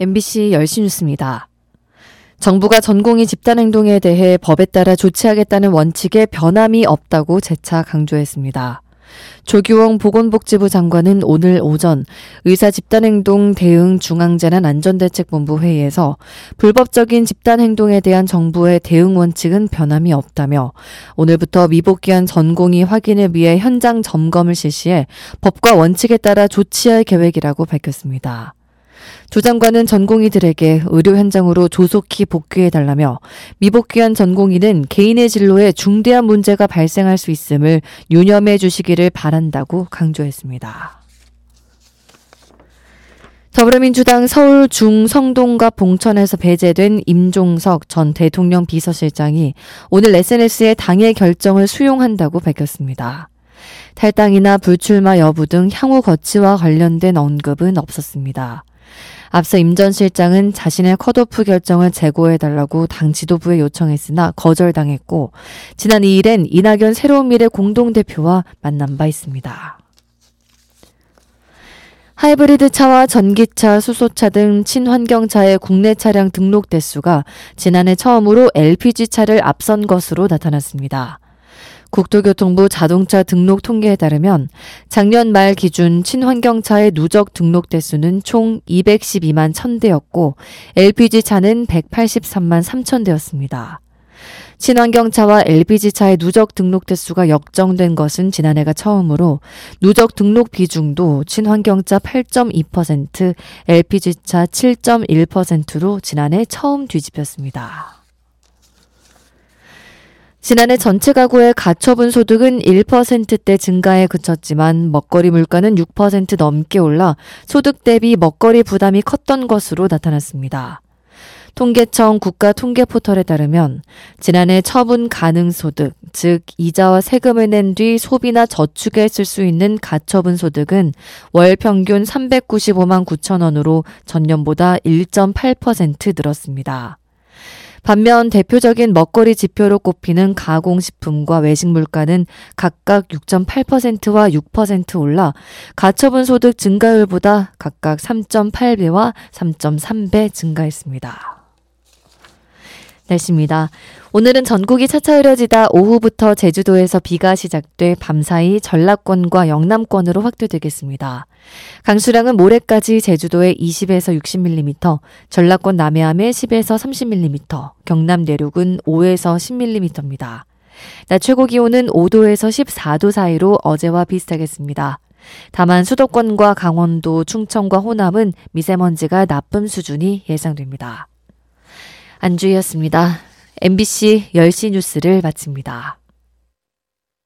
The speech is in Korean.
MBC 열시 뉴스입니다. 정부가 전공의 집단 행동에 대해 법에 따라 조치하겠다는 원칙에 변함이 없다고 재차 강조했습니다. 조규홍 보건복지부 장관은 오늘 오전 의사 집단행동 대응 중앙재난안전대책본부 회의에서 불법적인 집단행동에 대한 정부의 대응 원칙은 변함이 없다며 오늘부터 미복귀한 전공의 확인을 위해 현장 점검을 실시해 법과 원칙에 따라 조치할 계획이라고 밝혔습니다. 조 장관은 전공의들에게 의료 현장으로 조속히 복귀해달라며 미복귀한 전공의는 개인의 진로에 중대한 문제가 발생할 수 있음을 유념해 주시기를 바란다고 강조했습니다. 더불어민주당 서울 중성동과 봉천에서 배제된 임종석 전 대통령 비서실장이 오늘 SNS에 당의 결정을 수용한다고 밝혔습니다. 탈당이나 불출마 여부 등 향후 거치와 관련된 언급은 없었습니다. 앞서 임 전 실장은 자신의 컷오프 결정을 재고해달라고 당 지도부에 요청했으나 거절당했고 지난 2일엔 이낙연 새로운 미래 공동대표와 만난 바 있습니다. 하이브리드 차와 전기차, 수소차 등 친환경차의 국내 차량 등록 대수가 지난해 처음으로 LPG차를 앞선 것으로 나타났습니다. 국토교통부 자동차 등록 통계에 따르면 작년 말 기준 친환경차의 누적 등록 대수는 총 212만 1000대였고 LPG차는 183만 3000대였습니다. 친환경차와 LPG차의 누적 등록 대수가 역정된 것은 지난해가 처음으로 누적 등록 비중도 친환경차 8.2%, LPG차 7.1%로 지난해 처음 뒤집혔습니다. 지난해 전체 가구의 가처분 소득은 1%대 증가에 그쳤지만 먹거리 물가는 6% 넘게 올라 소득 대비 먹거리 부담이 컸던 것으로 나타났습니다. 통계청 국가통계포털에 따르면 지난해 처분 가능 소득, 즉 이자와 세금을 낸 뒤 소비나 저축에 쓸 수 있는 가처분 소득은 월 평균 395만 9천 원으로 전년보다 1.8% 늘었습니다. 반면 대표적인 먹거리 지표로 꼽히는 가공식품과 외식 물가는 각각 6.8%와 6% 올라 가처분 소득 증가율보다 각각 3.8배와 3.3배 증가했습니다. 날씨입니다. 오늘은 전국이 차차 흐려지다 오후부터 제주도에서 비가 시작돼 밤사이 전라권과 영남권으로 확대되겠습니다. 강수량은 모레까지 제주도에 20에서 60mm, 전라권 남해안에 10에서 30mm, 경남 내륙은 5에서 10mm입니다. 낮 최고 기온은 5도에서 14도 사이로 어제와 비슷하겠습니다. 다만 수도권과 강원도, 충청과 호남은 미세먼지가 나쁨 수준이 예상됩니다. 안주희였습니다. MBC 10시 뉴스를 마칩니다.